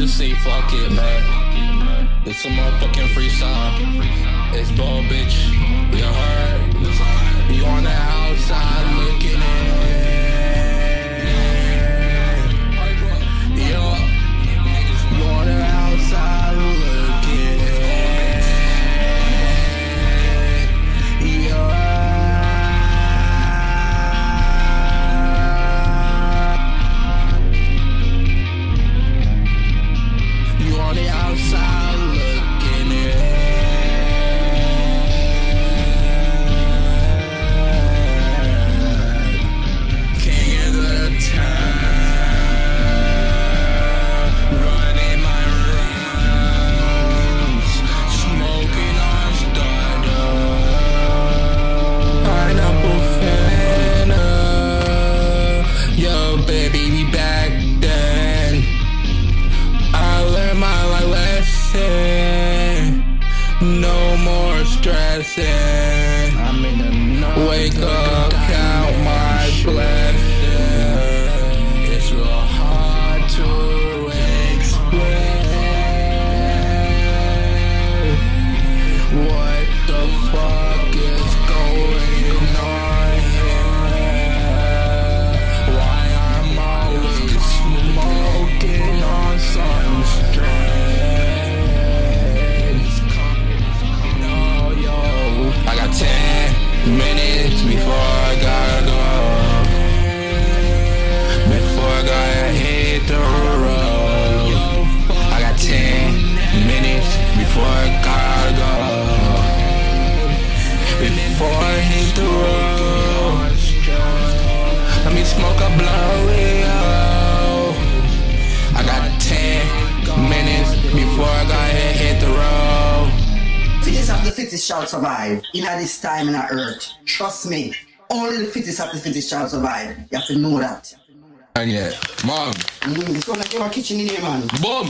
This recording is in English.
just say fuck it, man. It's a motherfucking freestyle. It's ball, bitch. You heard? Yo, baby, we back then. I learned my life lesson. No more stressing. I'm in another Wake up, Fittest of the fittest shall survive in this time in the earth. Trust me. Only the fittest of the fittest shall survive. You have to know that. And yeah, mom, Mm, it's gonna like your kitchen in here, man. boom.